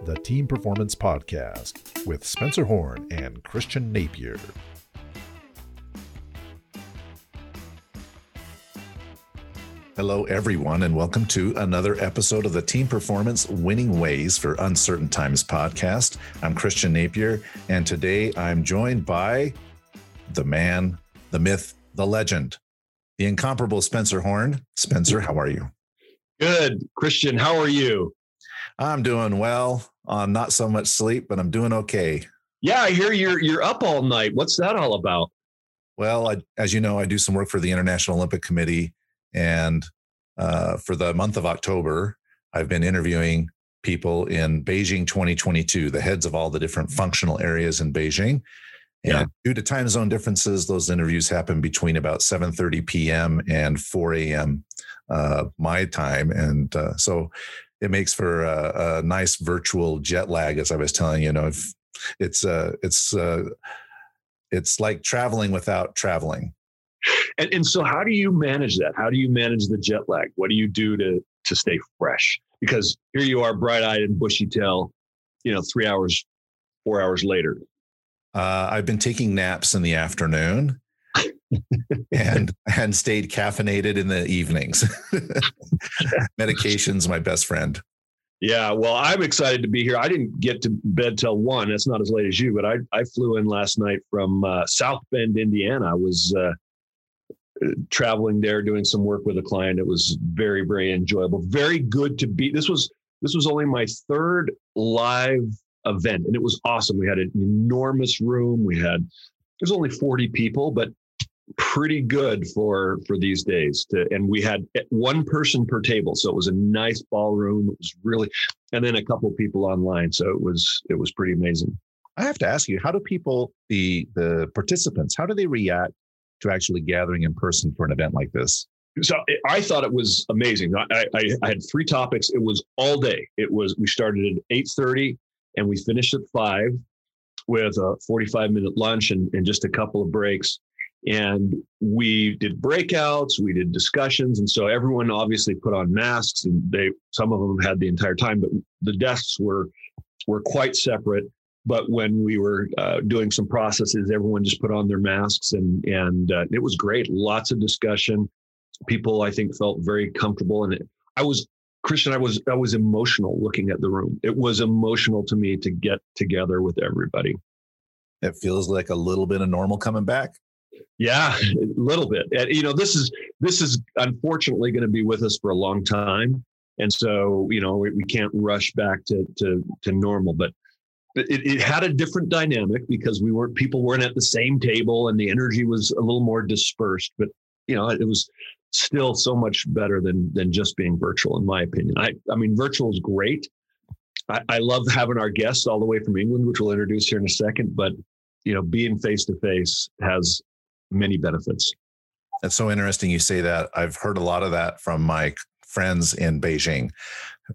the Team Performance Podcast with Spencer Horn and Christian Napier. Hello, everyone, and welcome to another episode of the Team Performance Winning Ways for Uncertain Times podcast. I'm Christian Napier, and today I'm joined by the man, the myth, the legend, the incomparable Spencer Horn. Spencer, how are you? Good. Christian, how are you? I'm doing well on not so much sleep, but I'm doing okay. Yeah, I hear you're you're up all night. What's that all about? Well, I, as you know, I do some work for the International Olympic Committee, and uh, for the month of October, I've been interviewing people in Beijing 2022, the heads of all the different functional areas in Beijing. And yeah. due to time zone differences, those interviews happen between about 7:30 p.m. and 4 a.m. Uh, my time, and uh, so it makes for a, a, nice virtual jet lag, as I was telling you. You know, if it's uh, it's uh, it's like traveling without traveling. And, and so, how do you manage that? How do you manage the jet lag? What do you do to to stay fresh? Because here you are, bright eyed and bushy tail, you know, three hours, four hours later. Uh, I've been taking naps in the afternoon and and stayed caffeinated in the evenings. Medication's my best friend. Yeah, well, I'm excited to be here. I didn't get to bed till one. That's not as late as you, but I I flew in last night from uh, South Bend, Indiana. I was uh, traveling there doing some work with a client. It was very very enjoyable. Very good to be. This was this was only my third live event, and it was awesome. We had an enormous room. We had there's only 40 people, but pretty good for for these days to and we had one person per table. So it was a nice ballroom. It was really and then a couple people online. So it was it was pretty amazing. I have to ask you how do people the the participants how do they react to actually gathering in person for an event like this? So eh, i thought it was amazing. I i, I had three topics. It was all day. It was we started at 8 and we finished at 5 with a 45 minute lunch and, and just a couple of breaks and we did breakouts we did discussions and so everyone obviously put on masks and they some of them had the entire time but the desks were were quite separate. But when we were uh, doing some processes everyone just put on their masks and and uh, it was great. Lots of discussion. People i think felt very comfortable and it, i was christian i was i was emotional looking at the room. It was emotional to me to get together with everybody. It feels like a little bit of normal coming back yeah, a little bit. And, you know, this is this is unfortunately going to be with us for a long time, and so you know we, we can't rush back to to to normal. But it, it had a different dynamic because we weren't people weren't at the same table, and the energy was a little more dispersed. But you know, it was still so much better than than just being virtual, in my opinion. I I mean, virtual is great. I, I love having our guests all the way from England, which we'll introduce here in a second. But you know, being face to face has many benefits. It's so interesting you say that. I've heard a lot of that from my friends in Beijing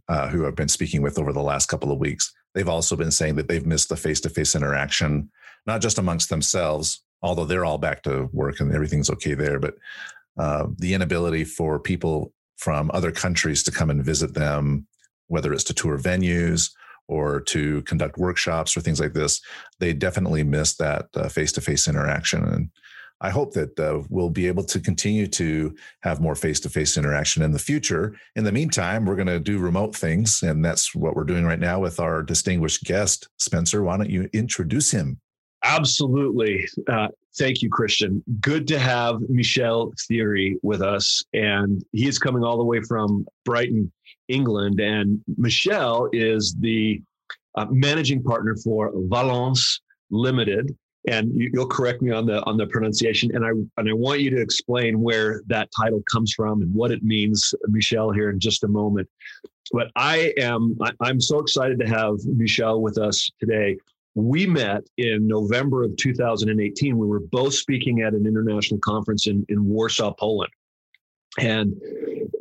uh, who I've been speaking with over the last couple of weeks. They've also been saying that they've missed the face to face interaction, not just amongst themselves, although they're all back to work and everything's okay there, but uh, the inability for people from other countries to come and visit them, whether it's to tour venues or to conduct workshops or things like this, they definitely miss that face to face interaction. And I hope that uh, we'll be able to continue to have more face to face interaction in the future. In the meantime, we're going to do remote things, and that's what we're doing right now with our distinguished guest, Spencer. Why don't you introduce him? Absolutely. Uh, thank you, Christian. Good to have Michel Thiry with us. And he is coming all the way from Brighton, England. And Michel is the uh, managing partner for Valense Limited, and you, will correct me on the on the pronunciation. And i and i want you to explain where that title comes from and what it means Michel, here in just a moment. But i am I, i'm so excited to have Michel with us today. We met in november of 2018 we were both speaking at an international conference in, in warsaw poland. And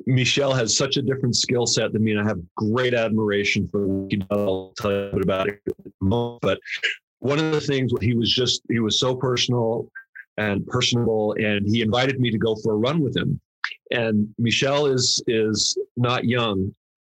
Michel has such a different skill set than me, and I have great admiration for what. I'll tell you a bit about it. But one of the things he was just he was so personal and personable and he invited me to go for a run with him and michel is is not young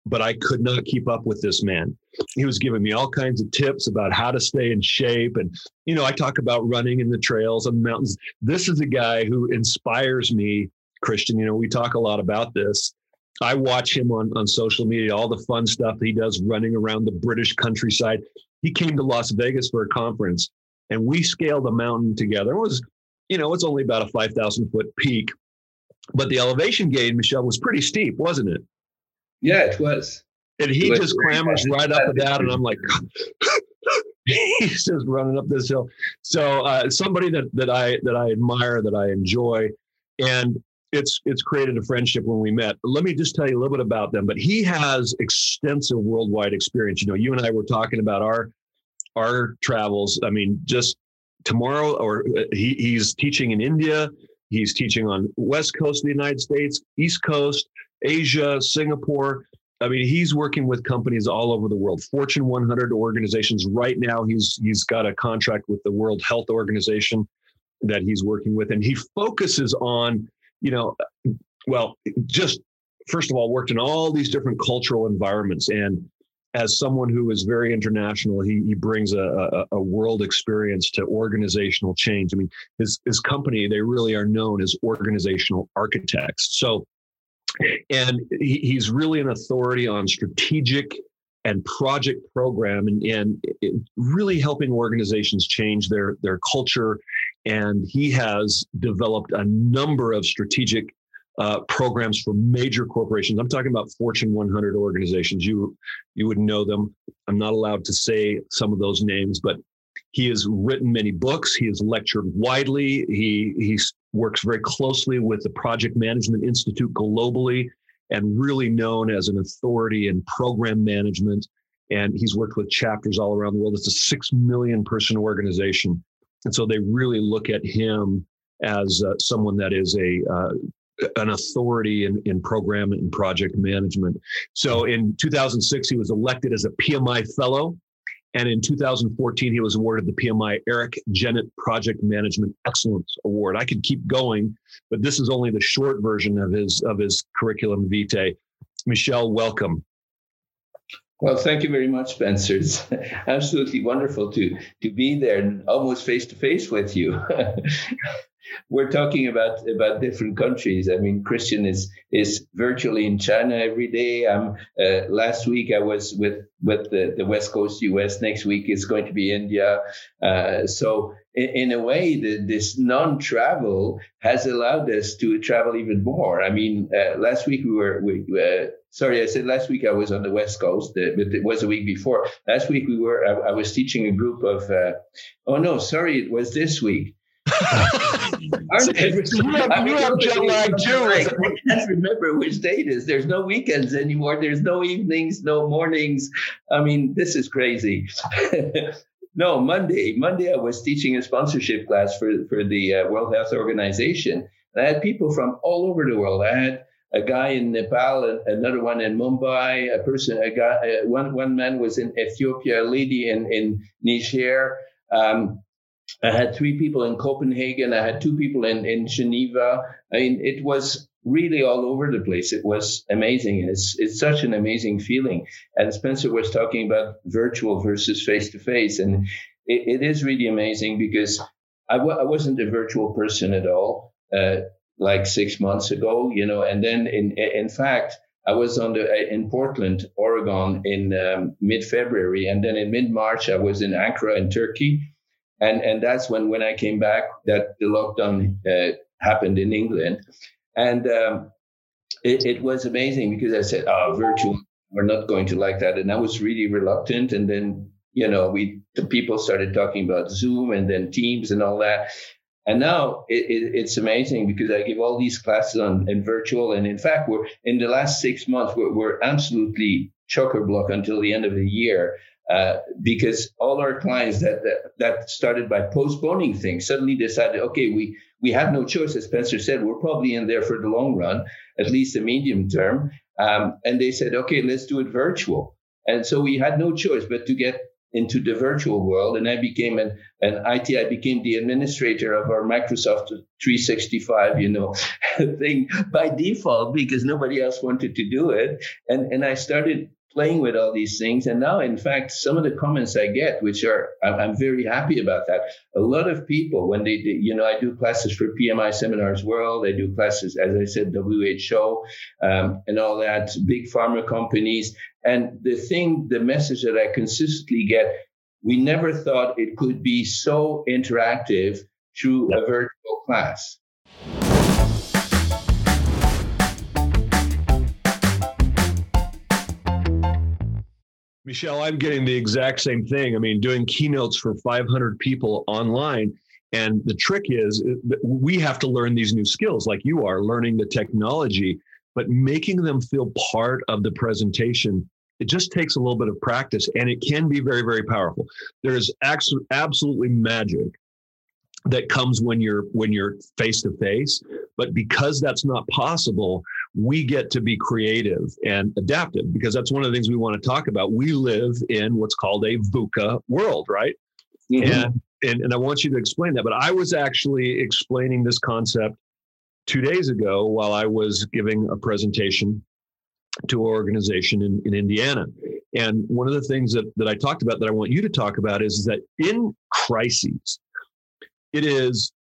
but I could not keep up with this man. He was giving me all kinds of tips about how to stay in shape. And, you know, I talk about running in the trails and mountains. This is a guy who inspires me, Christian. You know, we talk a lot about this. I watch him on, on social media, all the fun stuff he does running around the British countryside. He came to Las Vegas for a conference and we scaled a mountain together. It was, you know, it's only about a 5,000 foot peak, but the elevation gain, Michel, was pretty steep, wasn't it? Yeah, it was. And he just clambers right up and down, and I'm like, he's just running up this hill. So uh, somebody that that I that I admire, that I enjoy, and it's it's created a friendship when we met. Let me just tell you a little bit about them. But he has extensive worldwide experience. You know, you and I were talking about our our travels. I mean, just tomorrow, or uh, he, he's teaching in India. He's teaching on west coast of the United States, east coast. Asia, Singapore. I mean, he's working with companies all over the world, Fortune 100 organizations. Right now, he's he's got a contract with the World Health Organization that he's working with, and he focuses on, you know, well, just first of all, worked in all these different cultural environments, and as someone who is very international, he he brings a, a, a world experience to organizational change. I mean, his his company they really are known as organizational architects. So and he, he's really an authority on strategic and project program and, and really helping organizations change their their culture and he has developed a number of strategic uh, programs for major corporations. I'm talking about Fortune 100 organizations. You you would know them. I'm not allowed to say some of those names, but he has written many books. He has lectured widely. He he works very closely with the Project Management Institute globally, and really known as an authority in program management. And he's worked with chapters all around the world. It's a six million person organization, and so they really look at him as uh, someone that is a uh, an authority in, in program and project management. So in 2006, he was elected as a PMI fellow and in 2014, he was awarded the PMI Eric Jenett Project Management Excellence Award. I could keep going, but this is only the short version of his of his curriculum vitae. Michel, welcome. Well, thank you very much, Spencer. It's absolutely wonderful to to be there and almost face to face with you. we're talking about about different countries. I mean, Christian is is virtually in China every day. Um, uh, last week I was with with the, the West Coast U.S. Next week is going to be India. Uh, so in, a way, the, this non-travel has allowed us to travel even more. I mean, uh, last week we were we. Uh, sorry, I said last week I was on the West Coast, but it was a week before. Last week we were, I, I was teaching a group of, uh, oh no, sorry, it was this week. You have, you have jet lag too. I can't remember which date is. There's no weekends anymore. There's no evenings, no mornings. I mean, this is crazy. no, Monday. Monday, I was teaching a sponsorship class for for the uh, World Health Organization. And I had people from all over the world. I had a guy in Nepal, another one in Mumbai, a person, a guy, uh, one one man was in Ethiopia, a lady in in Niger. Um, I had three people in Copenhagen. I had two people in, in Geneva. I mean, it was really all over the place. It was amazing. It's, it's such an amazing feeling. And Spencer was talking about virtual versus face to face. And it, it is really amazing because I w- I wasn't a virtual person at all, uh, like six months ago, you know, and then in, in fact, I was on the, in Portland, Oregon in um, mid February. And then in mid March, I was in Ankara in Turkey and and that's when when I came back that the lockdown uh, happened in England, and um, it, it, was amazing because I said, "Oh, virtual, we're not going to like that," and I was really reluctant. And then you know, we the people started talking about Zoom and then Teams and all that. And now it, it, it's amazing because I give all these classes on in virtual, and in fact, we're in the last six months we're, we're absolutely chocker block until the end of the year uh, because all our clients that, that, that started by postponing things suddenly decided, okay, we we have no choice. As Spencer said, we're probably in there for the long run, at least the medium term. Um, and they said, okay, let's do it virtual. And so we had no choice but to get into the virtual world and I became an, an IT, I became the administrator of our Microsoft 365, you know, thing by default because nobody else wanted to do it. And, and I started playing with all these things. And now, in fact, some of the comments I get, which are, I'm, very happy about that. A lot of people, when they, you know, I do classes for PMI Seminars World, I do classes, as I said, WHO, um, and all that, big pharma companies. And the thing, the message that I consistently get, we never thought it could be so interactive through a virtual class. Michel, I'm getting the exact same thing. I mean, doing keynotes for 500 people online. And the trick is uh, we have to learn these new skills like you are learning the technology, but making them feel part of the presentation. It just takes a little bit of practice and it can be very, very powerful. There is absolutely magic that comes when you're when you're face to face but because that's not possible we get to be creative and adaptive because that's one of the things we want to talk about we live in what's called a VUCA world right mm-hmm. and, and and i want you to explain that but i was actually explaining this concept two days ago while i was giving a presentation to an organization in, in indiana. And one of the things that, that i talked about that i want you to talk about is, is that in crises it is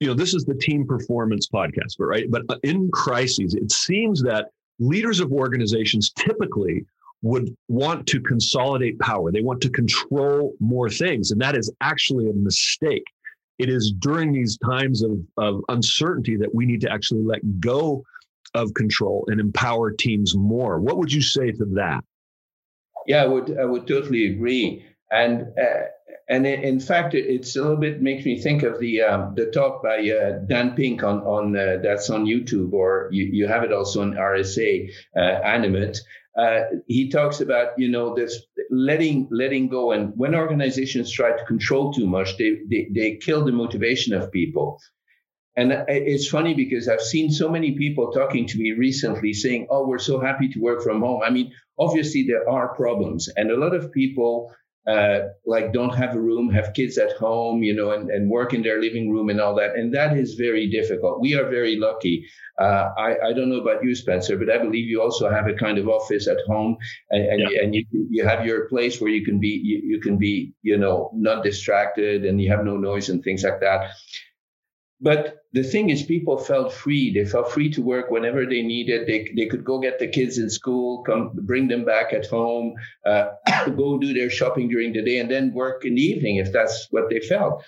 you know this is the team performance podcast but right? But uh, in crises it seems that leaders of organizations typically would want to consolidate power. They want to control more things and that is actually a mistake. It is during these times of, of uncertainty that we need to actually let go of control and empower teams more what would you say to that yeah i would i would totally agree and uh, and in fact, it's a little bit makes me think of the um, the talk by uh, Dan Pink on on uh, that's on YouTube, or you, you have it also on RSA uh, Animate. Uh, he talks about you know this letting letting go, and when organizations try to control too much, they they, they kill the motivation of people. And it's funny because I've seen so many people talking to me recently saying, "Oh, we're so happy to work from home." I mean, obviously there are problems, and a lot of people uh, like don't have a room, have kids at home, you know, and, and work in their living room and all that. And that is very difficult. We are very lucky. Uh, I, I don't know about you, Spencer, but I believe you also have a kind of office at home and, and, yeah. you, and you, you have your place where you can be, you, you can be, you know, not distracted and you have no noise and things like that. But the thing is, people felt free. They felt free to work whenever they needed. They, they could go get the kids in school, come bring them back at home, uh, go do their shopping during the day, and then work in the evening if that's what they felt.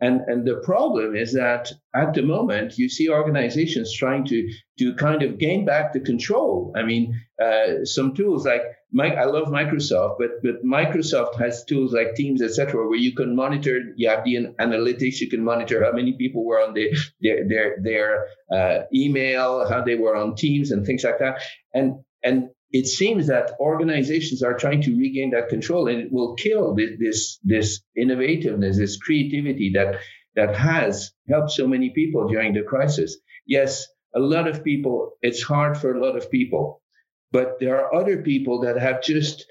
And, and the problem is that at the moment, you see organizations trying to, to kind of gain back the control. I mean, uh, some tools like my, I love Microsoft, but, but Microsoft has tools like Teams, etc., where you can monitor, you have the analytics, you can monitor how many people were on the, their, their, their uh, email, how they were on Teams and things like that. And, and it seems that organizations are trying to regain that control and it will kill this, this, this innovativeness, this creativity that, that has helped so many people during the crisis. Yes, a lot of people, it's hard for a lot of people, but there are other people that have just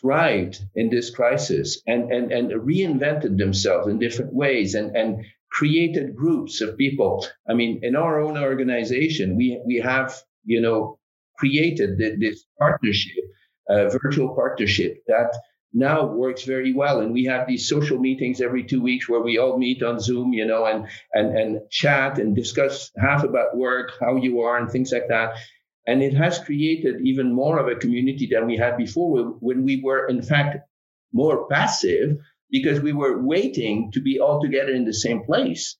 thrived in this crisis and, and, and reinvented themselves in different ways and, and created groups of people. I mean, in our own organization, we, we have, you know, created this partnership, uh, virtual partnership that now works very well. And we have these social meetings every two weeks where we all meet on Zoom, you know, and and and chat and discuss half about work, how you are, and things like that. And it has created even more of a community than we had before when we were, in fact, more passive because we were waiting to be all together in the same place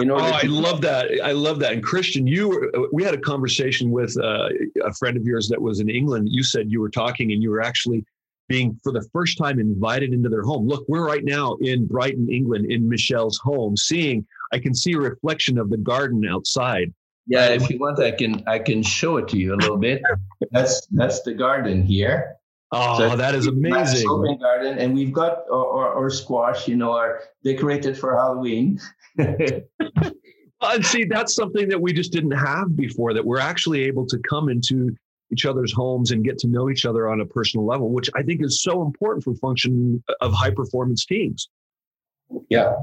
oh, I love that. I love that. And Christian, you were, we had a conversation with uh, a friend of yours that was in England. You said you were talking and you were actually being for the first time invited into their home. Look, we're right now in Brighton, England, in Michel's home, seeing I can see a reflection of the garden outside. Yeah, if you want, I can I can show it to you a little bit. That's that's the garden here. Oh, so that is amazing! Open Garden, and we've got our, our, our, squash, you know, are decorated for Halloween. and see, that's something that we just didn't have before. That we're actually able to come into each other's homes and get to know each other on a personal level, which I think is so important for function of high performance teams. Yeah.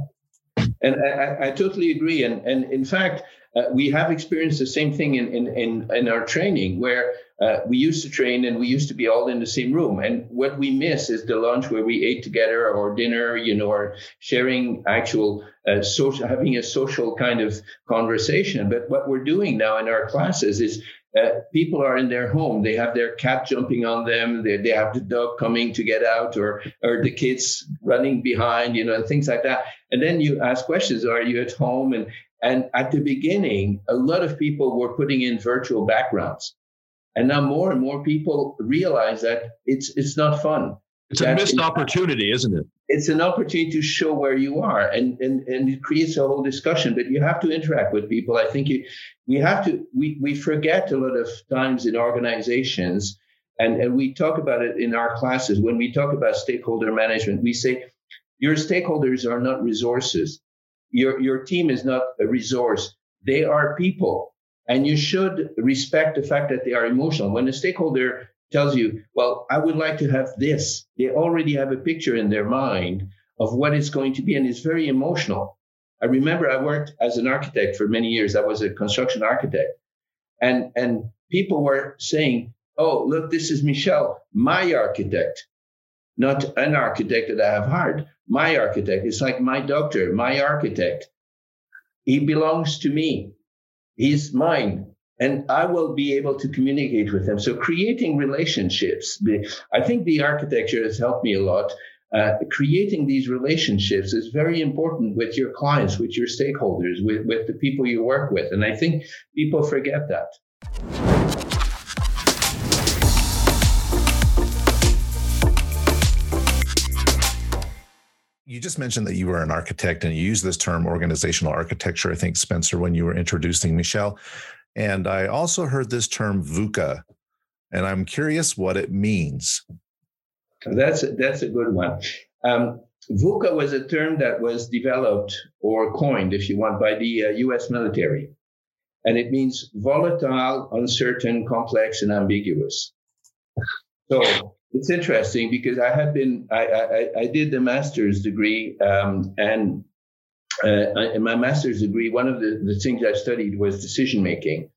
And I, I, totally agree. And, and in fact, uh, we have experienced the same thing in, in, in, in our training where uh, we used to train and we used to be all in the same room. And what we miss is the lunch where we ate together or dinner, you know, or sharing actual uh, social, having a social kind of conversation. But what we're doing now in our classes is uh, people are in their home. They have their cat jumping on them. They, they have the dog coming to get out, or or the kids running behind, you know, and things like that. And then you ask questions: Are you at home? And and at the beginning, a lot of people were putting in virtual backgrounds. And now more and more people realize that it's it's not fun. It's a missed opportunity, isn't it? It's an opportunity to show where you are and, and, and it creates a whole discussion, but you have to interact with people. I think you, we have to, we, we forget a lot of times in organizations, and, and we talk about it in our classes. When we talk about stakeholder management, we say your stakeholders are not resources. Your, your team is not a resource. They are people. And you should respect the fact that they are emotional. When a stakeholder tells you, well, I would like to have this, they already have a picture in their mind of what it's going to be. And it's very emotional. I remember I worked as an architect for many years. I was a construction architect. And, and people were saying, oh, look, this is Michel, my architect, not an architect that I have hired. My architect. It's like my doctor, my architect. He belongs to me. He's mine. And I will be able to communicate with them. So creating relationships, I think the architecture has helped me a lot. Uh, creating these relationships is very important with your clients, with your stakeholders, with, with the people you work with. And I think people forget that. you just mentioned that you were an architect and you use this term organizational architecture, I think, Spencer, when you were introducing Michel. And I also heard this term VUCA, and I'm curious what it means. That's a, that's a good one. Um, VUCA was a term that was developed or coined, if you want, by the uh, US military. And it means volatile, uncertain, complex, and ambiguous. So it's interesting because I have been I I, I did the master's degree um, and uh, in my master's degree one of the, the things I studied was decision making,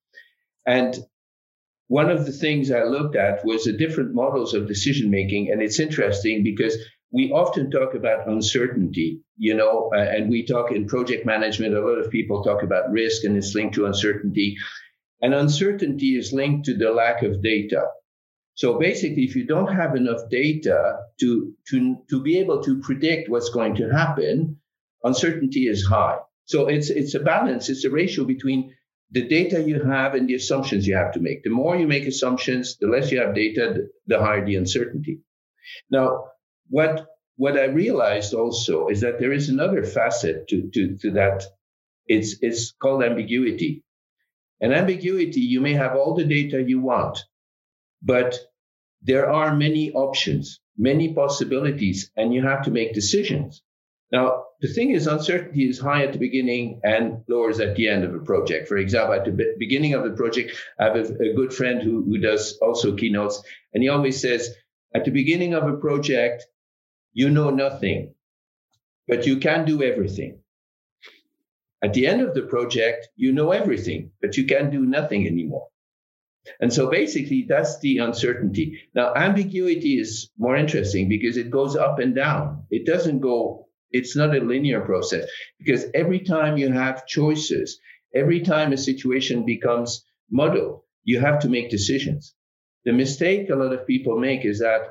and one of the things I looked at was the different models of decision making, and it's interesting because we often talk about uncertainty, you know, uh, and we talk in project management. A lot of people talk about risk, and it's linked to uncertainty, and uncertainty is linked to the lack of data. So basically, if you don't have enough data to, to, to be able to predict what's going to happen, uncertainty is high. So it's, it's a balance, it's a ratio between the data you have and the assumptions you have to make. The more you make assumptions, the less you have data, the, higher the uncertainty. Now, what, what I realized also is that there is another facet to, to, to that. It's, it's called ambiguity. And ambiguity, you may have all the data you want, but there are many options, many possibilities, and you have to make decisions. Now, the thing is, uncertainty is high at the beginning and lowers at the end of a project. For example, at the beginning of the project, I have a, a good friend who, who does also keynotes, and he always says, at the beginning of a project, you know nothing, but you can do everything. At the end of the project, you know everything, but you can't do nothing anymore. And so basically, that's the uncertainty. Now, ambiguity is more interesting because it goes up and down. It doesn't go, it's not a linear process because every time you have choices, every time a situation becomes muddled, you have to make decisions. The mistake a lot of people make is that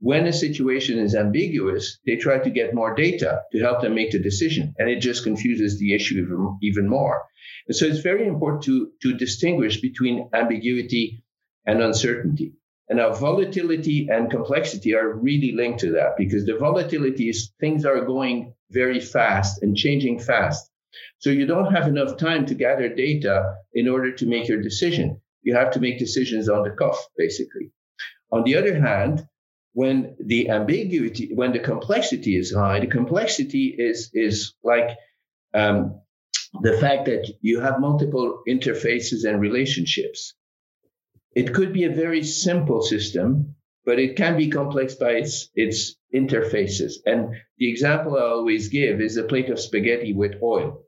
when a situation is ambiguous, they try to get more data to help them make the decision, and it just confuses the issue even more. And so it's very important to, to distinguish between ambiguity and uncertainty. And now volatility and complexity are really linked to that because the volatility is things are going very fast and changing fast. So you don't have enough time to gather data in order to make your decision. You have to make decisions on the cuff, basically. On the other hand, when the ambiguity, when the complexity is high, the complexity is is like um, the fact that you have multiple interfaces and relationships. It could be a very simple system, but it can be complex by its, its interfaces. And the example I always give is a plate of spaghetti with oil.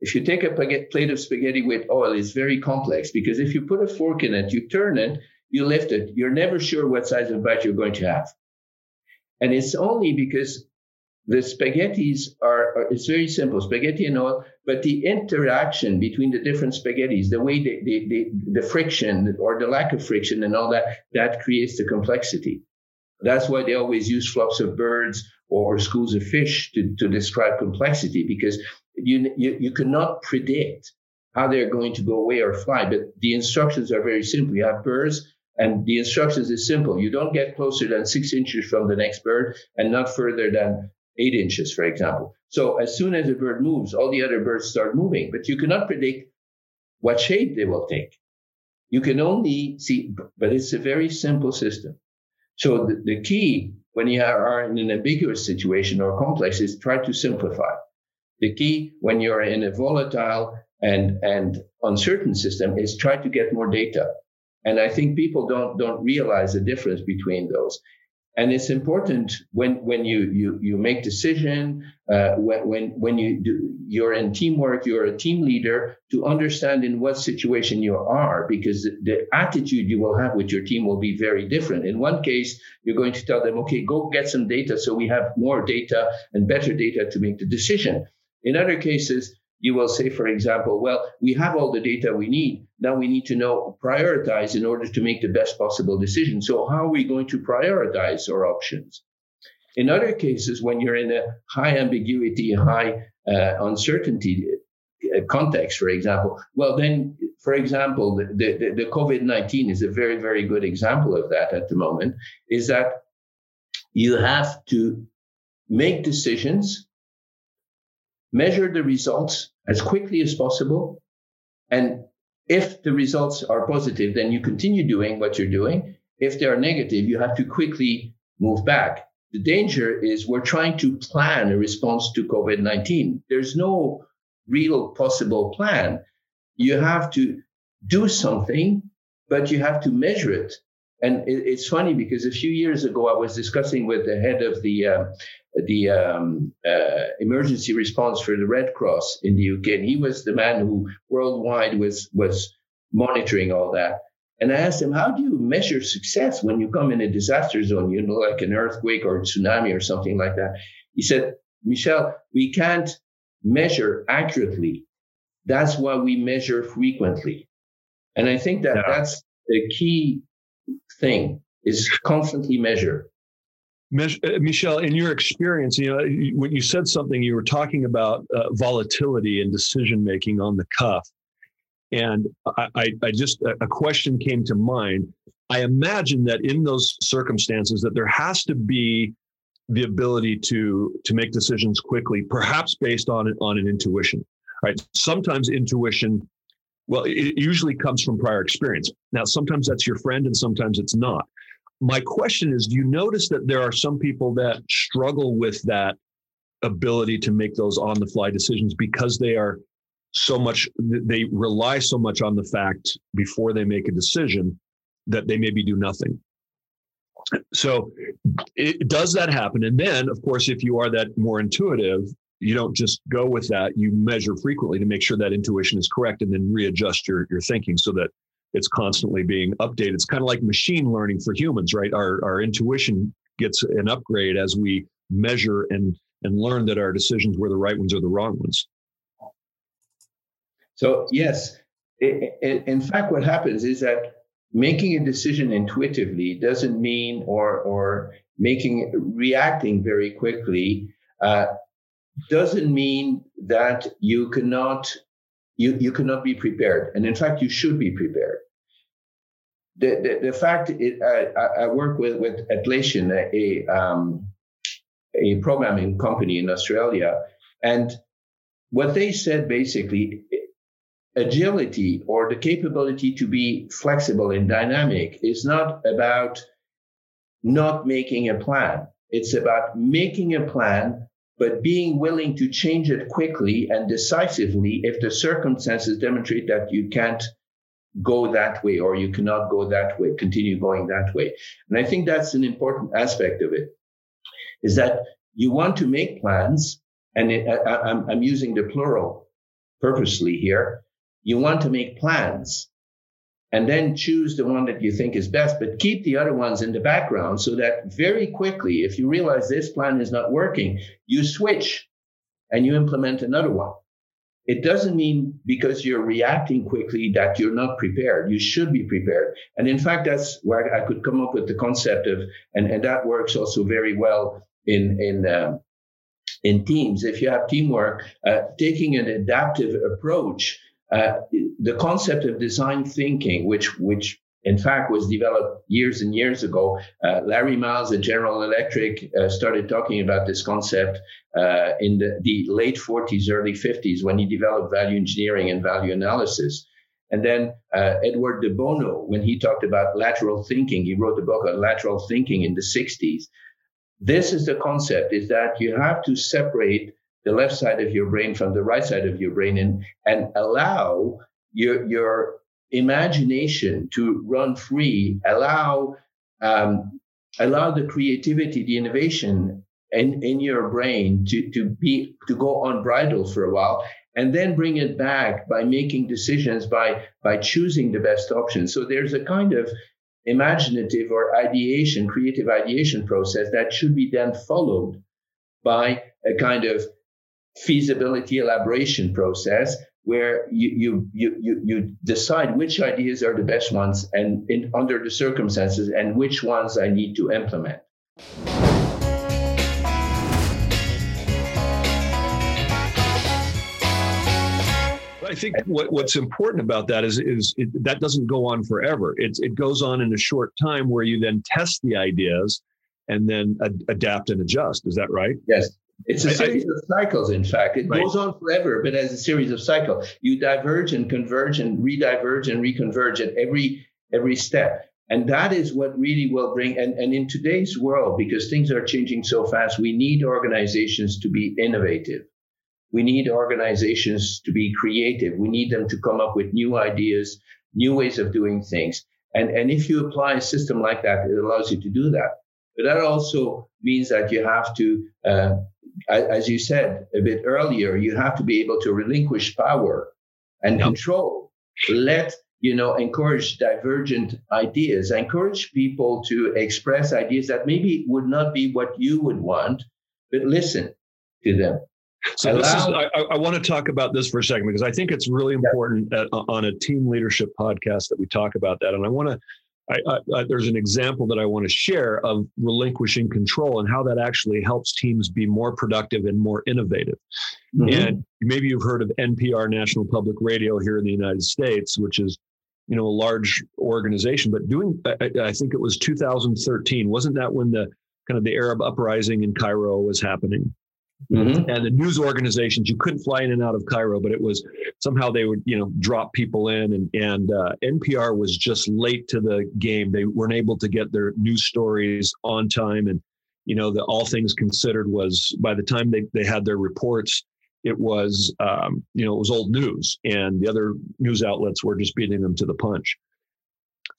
If you take a plate of spaghetti with oil, it's very complex because if you put a fork in it, you turn it, you lift it, you're never sure what size of bite you're going to have. And it's only because the spaghettis are, are, it's very simple spaghetti and oil but the interaction between the different spaghettis the way they, they, they, the friction or the lack of friction and all that that creates the complexity that's why they always use flocks of birds or schools of fish to, to describe complexity because you, you, you cannot predict how they're going to go away or fly but the instructions are very simple you have birds and the instructions is simple. You don't get closer than six inches from the next bird and not further than eight inches, for example. So as soon as a bird moves, all the other birds start moving, but you cannot predict what shape they will take. You can only see, but it's a very simple system. So the, the key when you are in an ambiguous situation or complex is try to simplify. The key when you're in a volatile and, and uncertain system is try to get more data. And I think people don't, don't realize the difference between those and it's important when when you you you make decision uh, when when when you do you're in teamwork you're a team leader to understand in what situation you are because the attitude you will have with your team will be very different. In one case you're going to tell them okay go get some data so we have more data and better data to make the decision. In other cases you will say, for example, well, we have all the data we need. Now we need to know prioritize in order to make the best possible decision. So how are we going to prioritize our options? In other cases, when you're in a high ambiguity, high uh, uncertainty uh, context, for example, well, then, for example, the, the, the COVID 19 is a very, very good example of that at the moment, is that you have to make decisions measure the results as quickly as possible. And if the results are positive, then you continue doing what you're doing. If they are negative, you have to quickly move back. The danger is we're trying to plan a response to COVID 19. There's no real possible plan. You have to do something, but you have to measure it. And it's funny because a few years ago, I was discussing with the head of the uh, the um, uh, emergency response for the Red Cross in the UK, and he was the man who worldwide was was monitoring all that. And I asked him, "How do you measure success when you come in a disaster zone? You know, like an earthquake or a tsunami or something like that?" He said, "Michel, we can't measure accurately. That's why we measure frequently." And I think that yeah. that's the key thing is constantly measure. Michel, in your experience, you know, when you said something, you were talking about uh, volatility and decision making on the cuff, and I, I, I just a question came to mind. I imagine that in those circumstances, that there has to be the ability to to make decisions quickly, perhaps based on on an intuition. Right? Sometimes intuition, well, it usually comes from prior experience. Now, sometimes that's your friend, and sometimes it's not. My question is do you notice that there are some people that struggle with that ability to make those on the fly decisions because they are so much they rely so much on the fact before they make a decision that they maybe do nothing? So it, does that happen? And then of course if you are that more intuitive you don't just go with that you measure frequently to make sure that intuition is correct and then readjust your, your thinking so that it's constantly being updated. It's kind of like machine learning for humans, right? Our our intuition gets an upgrade as we measure and and learn that our decisions were the right ones or the wrong ones. So yes, in fact, what happens is that making a decision intuitively doesn't mean or or making reacting very quickly uh, doesn't mean that you cannot you, you cannot be prepared. And in fact, you should be prepared. The, the, the fact it, I, I work with, with Atlassian, a, um, a programming company in Australia, and what they said basically, agility or the capability to be flexible and dynamic is not about not making a plan. It's about making a plan but being willing to change it quickly and decisively if the circumstances demonstrate that you can't go that way or you cannot go that way, continue going that way. And I think that's an important aspect of it is that you want to make plans, and it, I, I'm, I'm using the plural purposely here. You want to make plans and then choose the one that you think is best, but keep the other ones in the background so that very quickly, if you realize this plan is not working, you switch and you implement another one. It doesn't mean because you're reacting quickly that you're not prepared. You should be prepared. And in fact, that's where I could come up with the concept of, and, and that works also very well in, in, uh, in teams. If you have teamwork, uh, taking an adaptive approach, uh, the concept of design thinking, which, which in fact was developed years and years ago. Uh, Larry Miles at General Electric uh, started talking about this concept uh, in the, the, late 40s, early 50s when he developed value engineering and value analysis. And then uh, Edward de Bono, when he talked about lateral thinking, he wrote a book on lateral thinking in the 60s. This is the concept: is that you have to separate the left side of your brain from the right side of your brain and and allow your your imagination to run free, allow um, allow the creativity, the innovation in, in your brain to, to be to go unbridled for a while and then bring it back by making decisions by by choosing the best option. So there's a kind of imaginative or ideation creative ideation process that should be then followed by a kind of feasibility elaboration process where you, you, you, you, decide which ideas are the best ones and in, under the circumstances and which ones I need to implement. I think what, what's important about that is is it, that doesn't go on forever. It's it goes on in a short time where you then test the ideas and then ad- adapt and adjust. Is that right? Yes. It's a series of cycles, in fact. It right. goes on forever, but as a series of cycles. You diverge and converge and re-diverge and reconverge at every every step. And that is what really will bring and, and in today's world, because things are changing so fast, we need organizations to be innovative. We need organizations to be creative. We need them to come up with new ideas, new ways of doing things. And, and if you apply a system like that, it allows you to do that. But that also means that you have to uh, as you said a bit earlier, you have to be able to relinquish power and control. Let you know encourage divergent ideas. Encourage people to express ideas that maybe would not be what you would want, but listen to them. So Allow, this is, I, I, want to talk about this for a second because I think it's really important yeah. at, uh, on a team leadership podcast that we talk about that. And I want to I, I, there's an example that I want to share of relinquishing control and how that actually helps teams be more productive and more innovative. Mm-hmm. And maybe you've heard of NPR, National Public Radio, here in the United States, which is you know a large organization. But doing, I, I think it was 2013, wasn't that when the kind of the Arab uprising in Cairo was happening? Mm-hmm. And the news organizations, you couldn't fly in and out of Cairo, but it was somehow they would, you know, drop people in. And, and uh, NPR was just late to the game. They weren't able to get their news stories on time. And, you know, the All Things Considered was by the time they, they had their reports, it was, um, you know, it was old news. And the other news outlets were just beating them to the punch.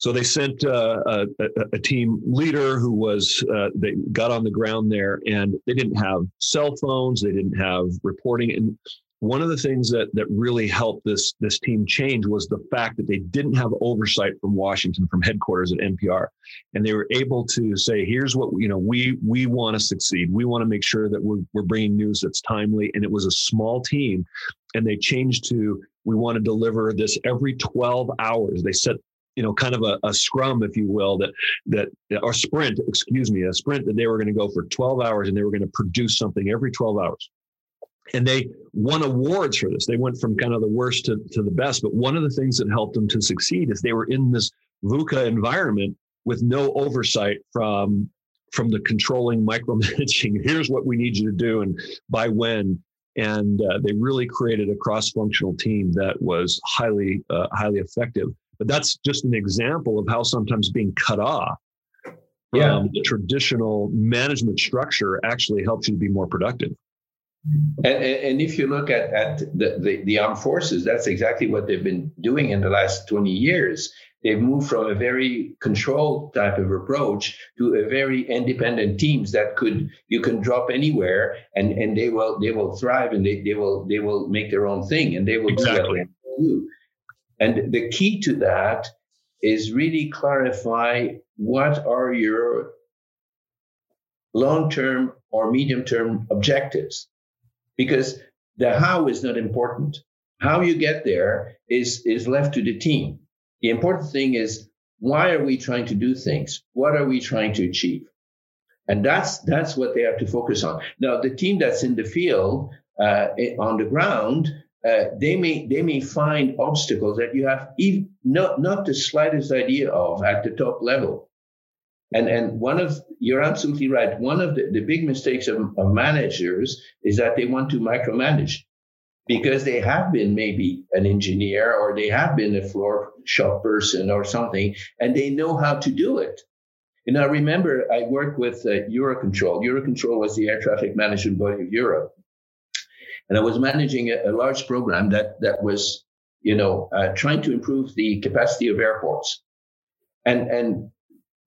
So they sent uh, a, a, team leader who was, uh, they got on the ground there and they didn't have cell phones, they didn't have reporting. And one of the things that, that really helped this, this team change was the fact that they didn't have oversight from Washington, from headquarters at NPR. And they were able to say, here's what, you know, we, we want to succeed. We want to make sure that we're, we're bringing news that's timely. And it was a small team and they changed to, we want to deliver this every 12 hours. They set you know, kind of a, a scrum, if you will, that that or sprint, excuse me, a sprint that they were going to go for 12 hours and they were going to produce something every 12 hours. And they won awards for this. They went from kind of the worst to, to the best. But one of the things that helped them to succeed is they were in this VUCA environment with no oversight from from the controlling micromanaging. Here's what we need you to do and by when. And uh, they really created a cross-functional team that was highly uh, highly effective. But that's just an example of how sometimes being cut off yeah. from the traditional management structure actually helps you to be more productive. And, and if you look at, at the, the, the, armed forces, that's exactly what they've been doing in the last 20 years. They've moved from a very controlled type of approach to a very independent teams that could you can drop anywhere and, and they will they will thrive and they, they will they will make their own thing and they will exactly. do And the key to that is really clarify what are your long-term or medium-term objectives because the how is not important. How you get there is, is left to the team. The important thing is why are we trying to do things? What are we trying to achieve? And that's that's what they have to focus on. Now, the team that's in the field uh, on the ground, uh, they may they may find obstacles that you have even, not not the slightest idea of at the top level. And and one of you're absolutely right. One of the, the big mistakes of, of managers is that they want to micromanage because they have been maybe an engineer or they have been a floor shop person or something, and they know how to do it. And I remember I worked with uh, Eurocontrol. Eurocontrol was the air traffic management body of Europe, and I was managing a, a large program that that was, you know, uh, trying to improve the capacity of airports. And and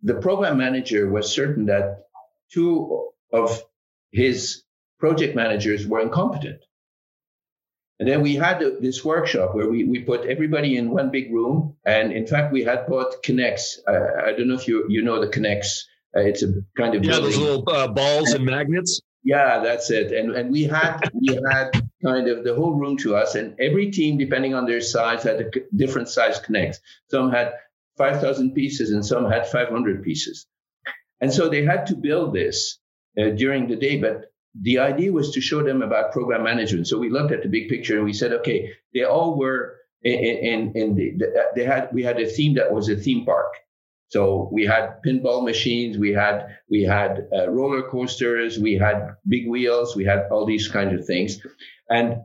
the program manager was certain that two of his project managers were incompetent. And then we had this workshop where we, we put everybody in one big room. And in fact, we had bought K'NEX. Uh, I don't know if you, you know the K'NEX. Uh, it's a kind of yeah, building. those little uh, balls and magnets. Yeah, that's it. And and we had we had kind of the whole room to us, and every team, depending on their size, had a different size K'NEX. Some had 5,000 pieces and some had 500 pieces. And so they had to build this uh, during the day, but the idea was to show them about program management. So we looked at the big picture and we said, okay, they all were in the, they had, we had a theme that was a theme park. So we had pinball machines, we had we had uh, roller coasters, we had big wheels, we had all these kinds of things, and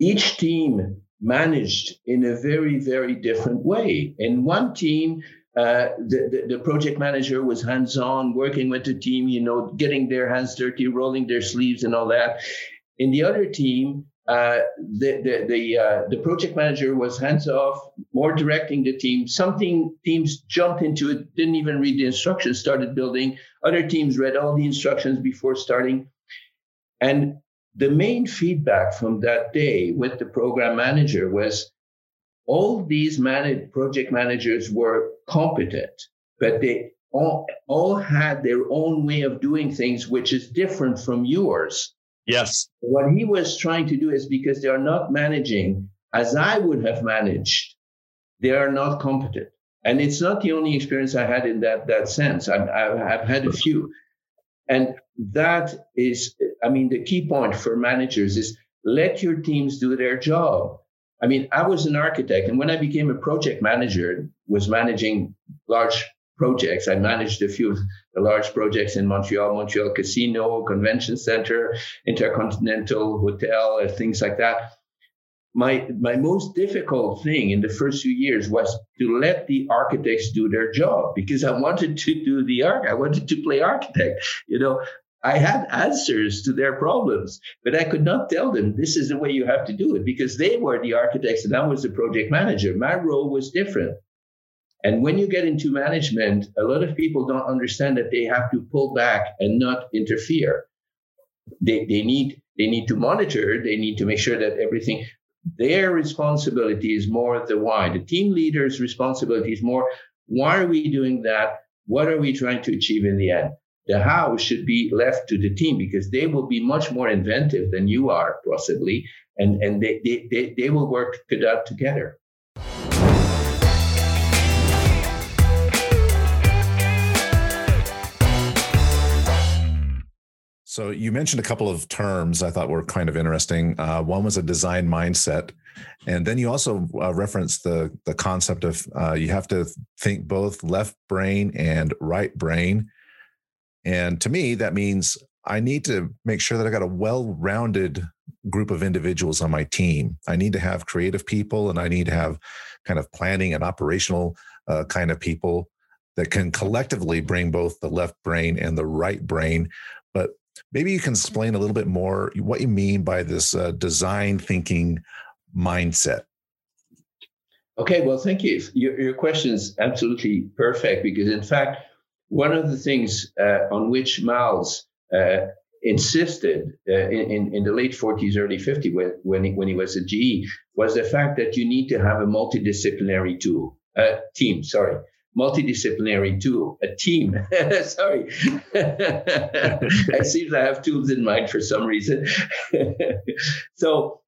each team managed in a very, very different way. In one team, uh, the, the, the, project manager was hands on, working with the team, you know, getting their hands dirty, rolling their sleeves, and all that. In the other team, uh, the the the, uh, the project manager was hands off, more directing the team. Some team, teams jumped into it, didn't even read the instructions, started building. Other teams read all the instructions before starting. And the main feedback from that day with the program manager was all these managed project managers were competent, but they all, all had their own way of doing things, which is different from yours. Yes. What he was trying to do is because they are not managing as I would have managed, they are not competent. And it's not the only experience I had in that, that sense. I've, I've had a few. And that is, I mean, the key point for managers is let your teams do their job. I mean, I was an architect, and when I became a project manager, was managing large projects. I managed a few of the large projects in Montreal, Montreal Casino, Convention Center, Intercontinental Hotel, uh, things like that my my most difficult thing in the first few years was to let the architects do their job because I wanted to do the arc. I wanted to play architect. You know, I had answers to their problems, but I could not tell them this is the way you have to do it because they were the architects and I was the project manager. My role was different. And when you get into management, a lot of people don't understand that they have to pull back and not interfere. They, they need they need to monitor. They need to make sure that everything. Their responsibility is more the why. The team leader's responsibility is more why are we doing that? What are we trying to achieve in the end? The how should be left to the team because they will be much more inventive than you are, possibly, and, and they, they, they, they will work that together. So you mentioned a couple of terms I thought were kind of interesting. Uh, one was a design mindset, and then you also uh, referenced the the concept of uh, you have to think both left brain and right brain. And to me, that means I need to make sure that I got a well-rounded group of individuals on my team. I need to have creative people, and I need to have kind of planning and operational uh, kind of people that can collectively bring both the left brain and the right brain but Maybe you can explain a little bit more what you mean by this uh, design thinking mindset. Okay, well, thank you. Your, your question is absolutely perfect because, in fact, one of the things uh, on which Miles uh, insisted uh, in, in the late 40s, early 50s, when, when, he, when he was at GE, was the fact that you need to have a multidisciplinary tool, uh, team, sorry, multidisciplinary tool, a team. sorry. I seem to have tools in mind for some reason. so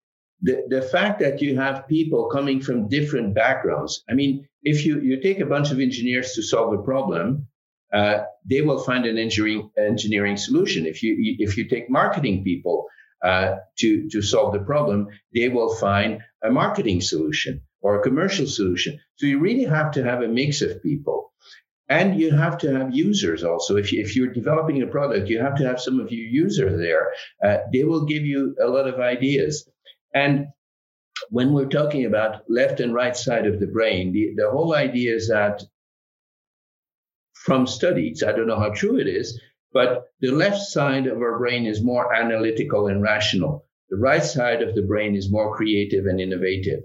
the, the fact that you have people coming from different backgrounds, I mean, if you, you take a bunch of engineers to solve a problem, uh, they will find an engineering engineering solution. If you if you take marketing people uh, to to solve the problem, they will find a marketing solution or a commercial solution. So you really have to have a mix of people. And you have to have users also. If, you, if you're developing a product, you have to have some of your users there. Uh, they will give you a lot of ideas. And when we're talking about left and right side of the brain, the, the whole idea is that from studies, I don't know how true it is, but the left side of our brain is more analytical and rational. The right side of the brain is more creative and innovative.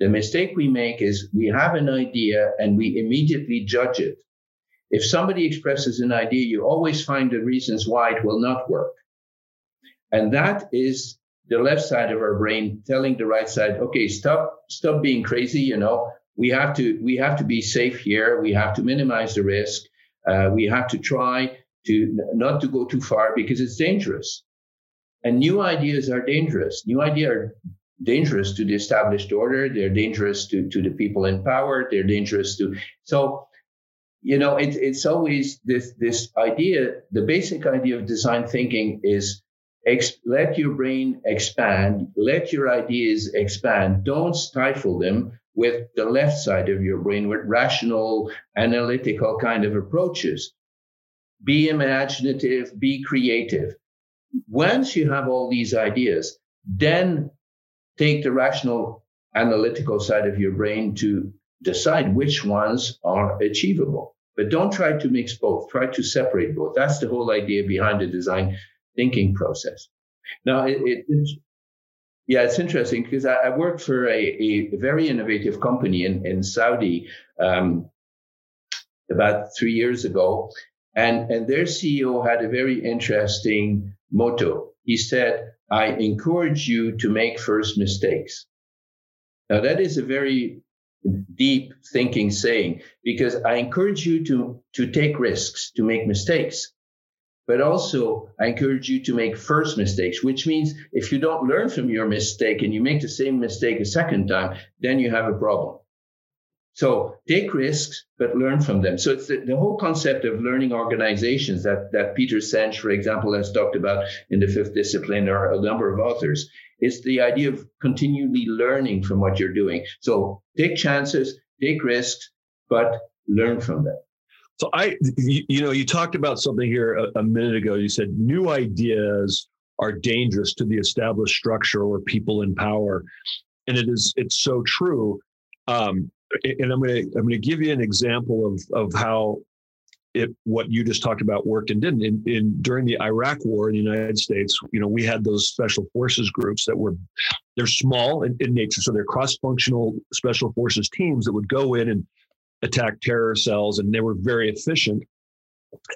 The mistake we make is we have an idea and we immediately judge it. If somebody expresses an idea, you always find the reasons why it will not work. And that is the left side of our brain telling the right side, okay, stop, stop being crazy. You know, we have to, we have to be safe here. We have to minimize the risk. Uh, we have to try to not to go too far because it's dangerous. And new ideas are dangerous. New ideas are dangerous to the established order. They're dangerous to, to the people in power. They're dangerous to, so, you know, it, it's always this, this idea, the basic idea of design thinking is ex- let your brain expand, let your ideas expand. Don't stifle them with the left side of your brain with rational, analytical kind of approaches. Be imaginative, be creative. Once you have all these ideas, then take the rational, analytical side of your brain to decide which ones are achievable. But don't try to mix both. Try to separate both. That's the whole idea behind the design thinking process. Now, it, it, yeah, it's interesting because I, I worked for a, a, very innovative company in, in Saudi um, about three years ago. And, and their CEO had a very interesting motto. He said, I encourage you to make first mistakes. Now, that is a very deep thinking saying because I encourage you to, to take risks, to make mistakes. But also, I encourage you to make first mistakes, which means if you don't learn from your mistake and you make the same mistake a second time, then you have a problem. So take risks, but learn from them. So it's the, the, whole concept of learning organizations that, that Peter Senge, for example, has talked about in the fifth discipline or a number of authors. It's the idea of continually learning from what you're doing. So take chances, take risks, but learn from them. So I, you, know, you talked about something here a, a minute ago. You said new ideas are dangerous to the established structure or people in power, and it is. It's so true. Um, and I'm going to I'm going to give you an example of of how it what you just talked about worked and didn't. In, in during the Iraq War in the United States, you know, we had those special forces groups that were they're small in, in nature, so they're cross functional special forces teams that would go in and attack terror cells, and they were very efficient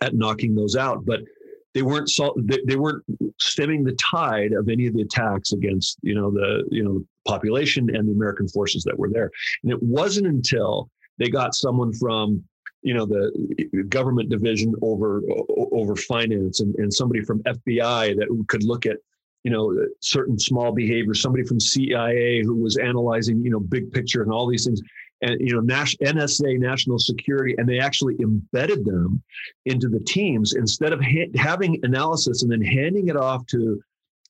at knocking those out. But they weren't they, they weren't stemming the tide of any of the attacks against you know the you know population and the American forces that were there. And it wasn't until they got someone from you know the government division over over finance and, and somebody from FBI that could look at you know certain small behaviors somebody from CIA who was analyzing you know big picture and all these things and you know NSA national security and they actually embedded them into the teams. Instead of ha- having analysis and then handing it off to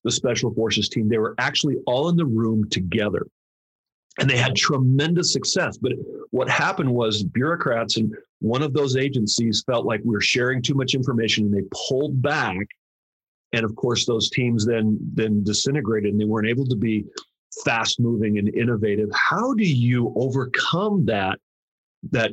the special forces team they were actually all in the room together. And they had tremendous success. But what happened was bureaucrats and one of those agencies felt like we were sharing too much information and they pulled back. And of course those teams then then disintegrated and they weren't able to be fast moving and innovative how do you overcome that that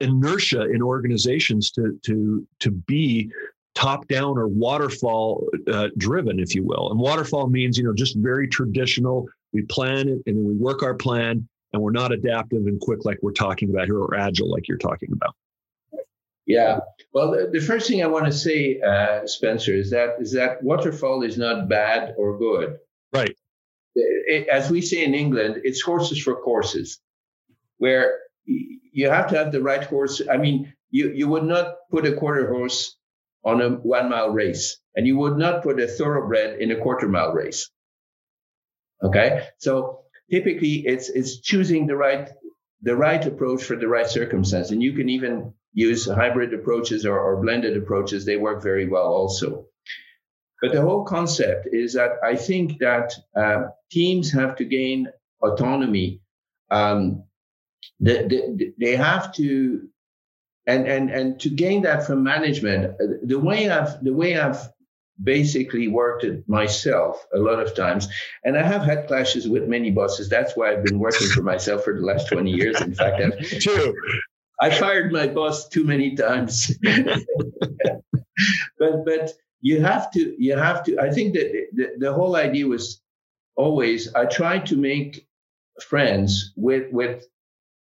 inertia in organizations to to to be top down or waterfall uh, driven, if you will. And waterfall means, you know, just very traditional. We plan it and then we work our plan and we're not adaptive and quick like we're talking about here or agile like you're talking about. Yeah. Well, the, the first thing I want to say, uh, Spencer, is that is that waterfall is not bad or good. Right. It, as we say in England, it's horses for courses, where you have to have the right horse. I mean, you, you would not put a quarter horse on a one mile race, and you would not put a thoroughbred in a quarter mile race. Okay. So typically it's it's choosing the right the right approach for the right circumstance. And you can even use hybrid approaches or, or blended approaches. They work very well also. But the whole concept is that I think that uh, teams have to gain autonomy. Um, they, they, they have to and and and to gain that from management uh, the way i've the way i've basically worked it myself a lot of times and i have had clashes with many bosses. That's why i've been working for myself for the last 20 years. In fact i've too. I fired my boss too many times. But but you have to you have to i think that the, the whole idea was always i tried to make friends with with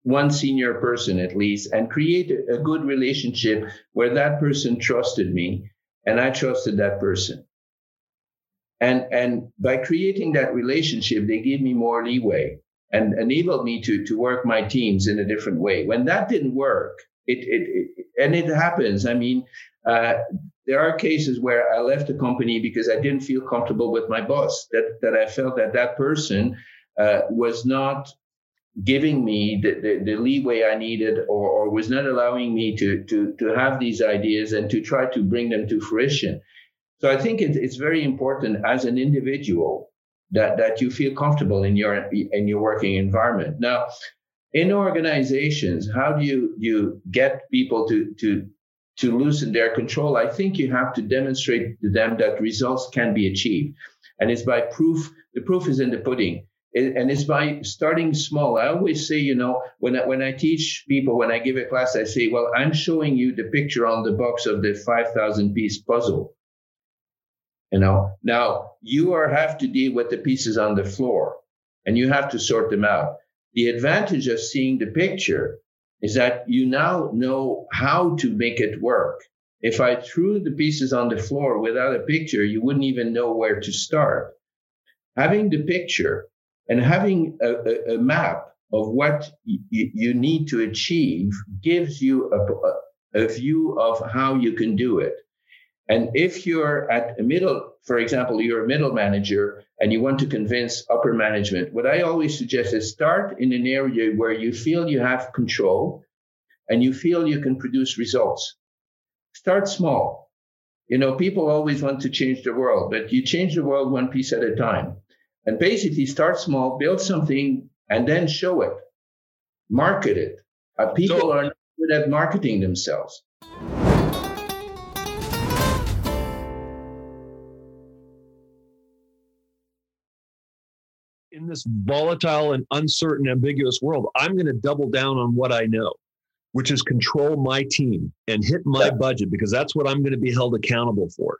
one senior person at least and create a, good relationship where that person trusted me and I trusted that person. And, and by creating that relationship, they gave me more leeway and enabled me to, to work my teams in a different way. When that didn't work, it, it, it and it happens. I mean, uh, there are cases where I left a company because I didn't feel comfortable with my boss. That that I felt that that person uh, was not giving me the, the, the, leeway I needed or, or was not allowing me to, to, to have these ideas and to try to bring them to fruition. So I think it, it's very important as an individual that, that you feel comfortable in your, in your working environment. Now, in organizations, how do you, you get people to, to, to loosen their control? I think you have to demonstrate to them that results can be achieved. And it's by proof, the proof is in the pudding and it's by starting small. I always say, you know, when I, when I teach people, when I give a class, I say, well, I'm showing you the picture on the box of the 5,000 piece puzzle. You know, now you are have to deal with the pieces on the floor and you have to sort them out. The advantage of seeing the picture is that you now know how to make it work. If I threw the pieces on the floor without a picture, you wouldn't even know where to start. Having the picture and having a, a, a map of what y- you need to achieve gives you a, a view of how you can do it. And if you're at a middle, for example, you're a middle manager and you want to convince upper management, what I always suggest is start in an area where you feel you have control and you feel you can produce results. Start small. You know, people always want to change the world, but you change the world one piece at a time and basically start small, build something, and then show it, market it. Uh, people so, are not good at marketing themselves. In this volatile and uncertain, ambiguous world, I'm going to double down on what I know, which is control my team and hit my yeah. budget because that's what I'm going to be held accountable for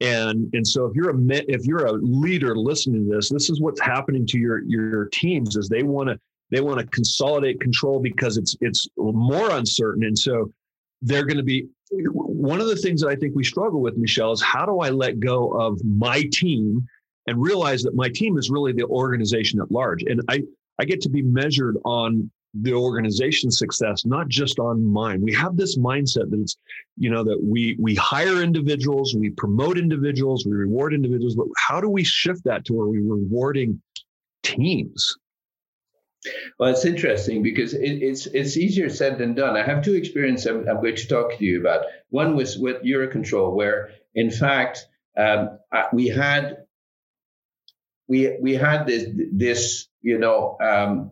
and and so if you're a if you're a leader listening to this this is what's happening to your your teams is they want to they want to consolidate control because it's it's more uncertain and so they're going to be one of the things that i think we struggle with Michel, is how do i let go of my team and realize that my team is really the organization at large and i i get to be measured on the organization's success, not just on mine. We have this mindset that it's, you know, that we we hire individuals, we promote individuals, we reward individuals, but how do we shift that to where we're rewarding teams? Well, it's interesting because it, it's it's easier said than done. I have two experiences I'm, I'm, going to talk to you about. One was with Eurocontrol, where in fact um, we had we we had this this you know um,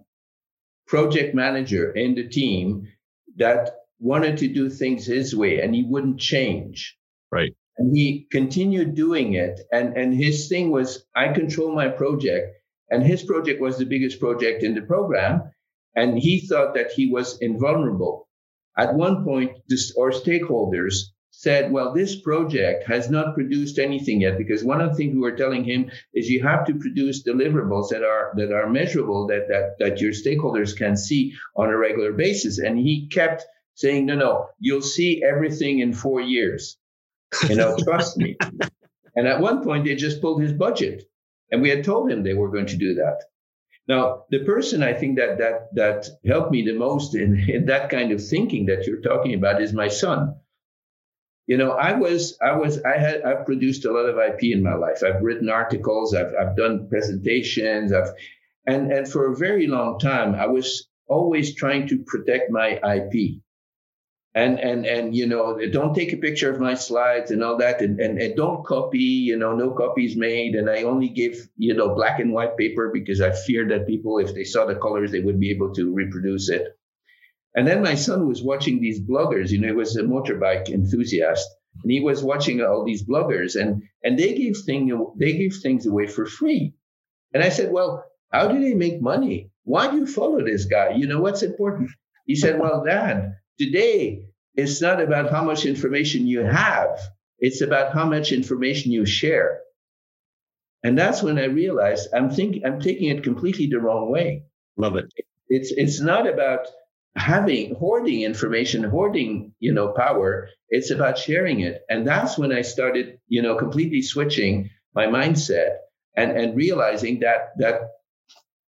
project manager in the team that wanted to do things his way and he wouldn't change. Right. And he continued doing it. And, and his thing was, I control my project. And his project was the biggest project in the program. And he thought that he was invulnerable. At one point, this, our stakeholders said, well, this project has not produced anything yet because one of the things we were telling him is you have to produce deliverables that are that are measurable that that that your stakeholders can see on a regular basis. And he kept saying, no, no, you'll see everything in four years. You know, trust me. And at one point, they just pulled his budget, and we had told him they were going to do that. Now, the person I think that that that helped me the most in, in that kind of thinking that you're talking about is my son you know i was i was i had i've produced a lot of ip in my life. I've written articles i've, I've done presentations i've and and for a very long time i was always trying to protect my ip and and and you know don't take a picture of my slides and all that and, and and don't copy you know no copies made. And i only give you know black and white paper because i feared that people if they saw the colors they would be able to reproduce it and then my son was watching these bloggers, you know, he was a motorbike enthusiast, and he was watching all these bloggers, and and they give thing they give things away for free. And I said, well, how do they make money? Why do you follow this guy? You know what's important? He said, well, Dad, today it's not about how much information you have; it's about how much information you share. And that's when I realized I'm thinking I'm taking it completely the wrong way. Love it. It's it's not about having hoarding information hoarding you know power it's about sharing it. And that's when i started you know completely switching my mindset and and realizing that that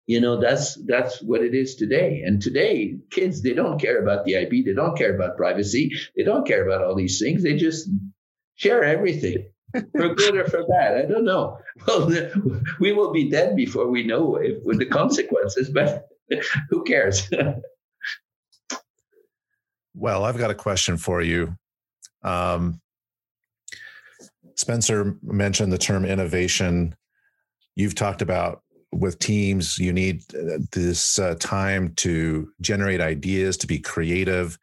you know that's that's what it is today. And today kids they don't care about the ip they don't care about privacy they don't care about all these things they just share everything for good or for bad i don't know. Well we will be dead before we know if, with the consequences but who cares Well, I've got a question for you. Um, Spencer mentioned the term innovation. You've talked about with teams, you need uh, this uh, time to generate ideas, to be creative,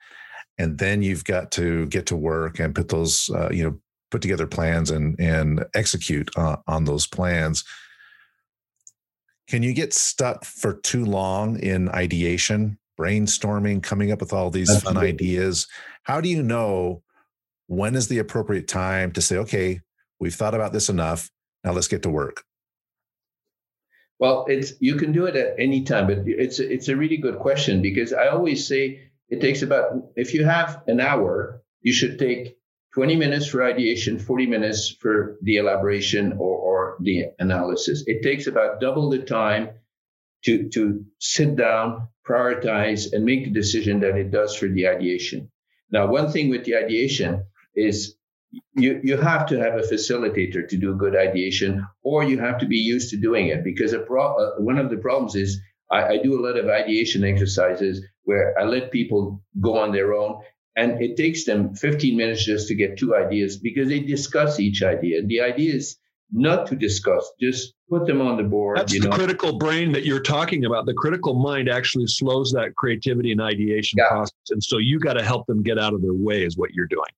and then you've got to get to work and put those, uh, you know, put together plans and and execute uh, on those plans. Can you get stuck for too long in ideation? Brainstorming, coming up with all these Absolutely. fun ideas. How do you know when is the appropriate time to say, okay, we've thought about this enough. Now let's get to work? Well, it's you can do it at any time, but it's it's a really good question because I always say it takes about if you have an hour, you should take 20 minutes for ideation, 40 minutes for the elaboration or, or the analysis. It takes about double the time to to sit down, prioritize, and make the decision that it does for the ideation. Now, one thing with the ideation is you, you have to have a facilitator to do good ideation, or you have to be used to doing it. Because pro- uh, one of the problems is I, I do a lot of ideation exercises where I let people go on their own, and it takes them 15 minutes just to get two ideas because they discuss each idea. And the idea is not to discuss, just put them on the board. That's the know. critical brain that you're talking about. The critical mind actually slows that creativity and ideation yeah. process. And so you got to help them get out of their way, is what you're doing.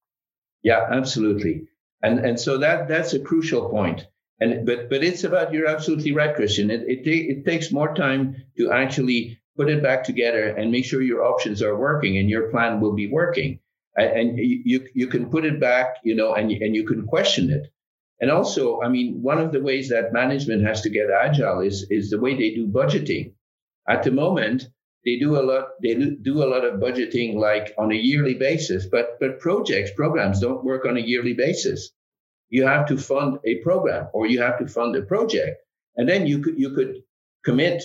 Yeah, absolutely. And and so that that's a crucial point. And but but it's about you're absolutely right, Christian. It it, it takes more time to actually put it back together and make sure your options are working and your plan will be working. And, and you you can put it back, you know, and and you can question it and also, I mean, one of the ways that management has to get agile is, is the way they do budgeting. At the moment, they do a lot, they do a lot of budgeting like on a yearly basis, but, but projects, programs don't work on a yearly basis. You have to fund a program or you have to fund a project. And then you could, you could commit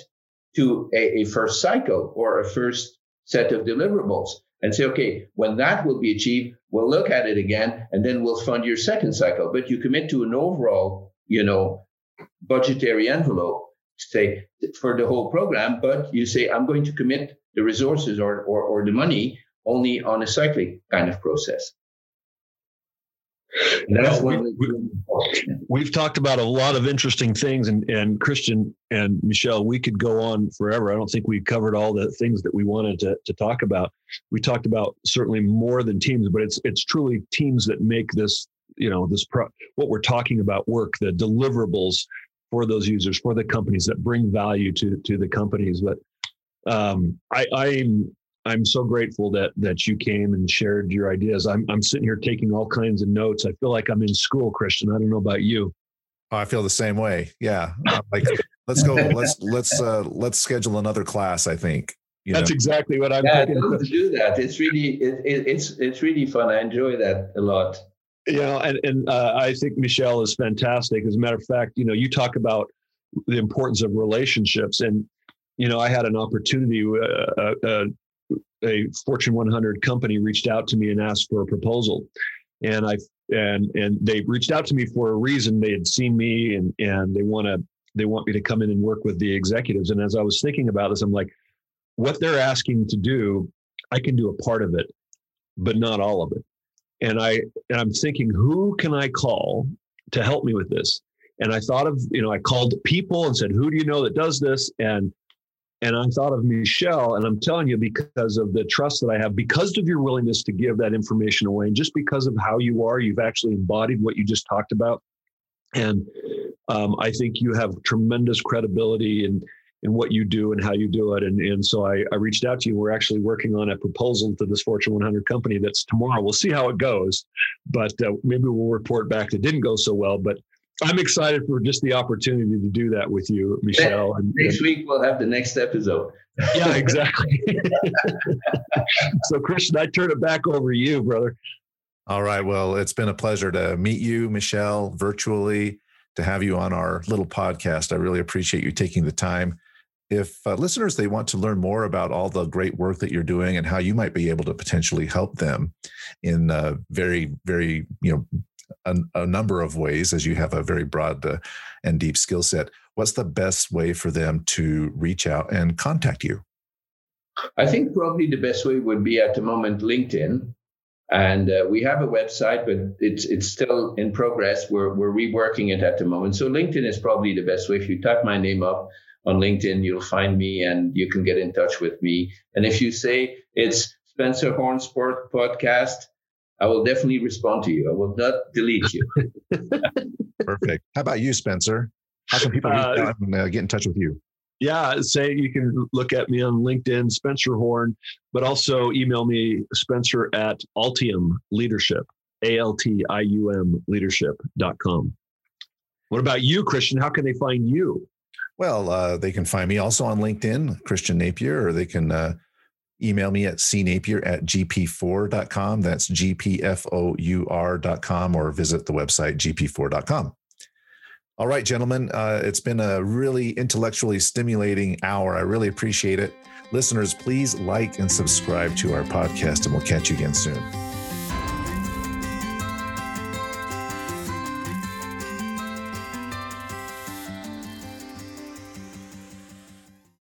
to a, a first cycle or a first set of deliverables and say, okay, when that will be achieved, we'll look at it again and then we'll fund your second cycle. But you commit to an overall, you know, budgetary envelope, say for the whole program, but you say, I'm going to commit the resources or, or, or the money only on a cyclic kind of process. That's we, we, have talked about a lot of interesting things, and, and Christian and Michel, we could go on forever. I don't think we covered all the things that we wanted to, to talk about. We talked about certainly more than teams, but it's it's truly teams that make this, you know, this pro, what we're talking about work, the deliverables for those users, for the companies that bring value to to the companies. But um, I, I'm I'm so grateful that that you came and shared your ideas. I'm I'm sitting here taking all kinds of notes. I feel like I'm in school, Christian. I don't know about you. Oh, I feel the same way. Yeah, like let's go. Let's let's uh, let's schedule another class. I think. That's know? exactly what I'm. Yeah, thinking. to do that. It's really it, it, it's it's really fun. I enjoy that a lot. You know, and and uh, I think Michel is fantastic. As a matter of fact, you know, you talk about the importance of relationships, and you know, I had an opportunity. Uh, uh, uh a Fortune 100 company reached out to me and asked for a proposal, and I and and they reached out to me for a reason. They had seen me and and they want to they want me to come in and work with the executives. And as I was thinking about this, I'm like, what they're asking to do, I can do a part of it, but not all of it. And I and I'm thinking, who can I call to help me with this? And I thought of, you know, I called people and said, who do you know that does this? And and I thought of Michel, and I'm telling you, because of the trust that I have, because of your willingness to give that information away, and just because of how you are, you've actually embodied what you just talked about. And um, I think you have tremendous credibility in in what you do and how you do it. And, and so I, I reached out to you. We're actually working on a proposal to this Fortune 100 company that's tomorrow. We'll see how it goes, but uh, maybe we'll report back that didn't go so well. But I'm excited for just the opportunity to do that with you, Michel. And, next and, week we'll have the next episode. yeah, exactly. so, Christian, I turn it back over to you, brother. All right. Well, it's been a pleasure to meet you, Michel, virtually, to have you on our little podcast. I really appreciate you taking the time. If uh, listeners they want to learn more about all the great work that you're doing and how you might be able to potentially help them in uh, very, very you know a, a, number of ways, as you have a very broad uh, and deep skill set. What's the best way for them to reach out and contact you? I think probably the best way would be at the moment LinkedIn. And uh, we have a website, but it's it's still in progress. We're we're reworking it at the moment. So LinkedIn is probably the best way. If you type my name up on LinkedIn, you'll find me and you can get in touch with me. And if you say it's Spencer Horn Sport Podcast, I will definitely respond to you. I will not delete you. Perfect. How about you, Spencer? How can people uh, and, uh, get in touch with you? Yeah, say you can look at me on LinkedIn, Spencer Horn, but also email me, Spencer at Altium Leadership, A L T I U M leadership.com. What about you, Christian? How can they find you? Well, uh, they can find me also on LinkedIn, Christian Napier, or they can uh, email me at cnapier at gp4.com. That's gpfour.com or visit the website gp4.com. All right, gentlemen, uh, it's been a really intellectually stimulating hour. I really appreciate it. Listeners, please like and subscribe to our podcast, and we'll catch you again soon.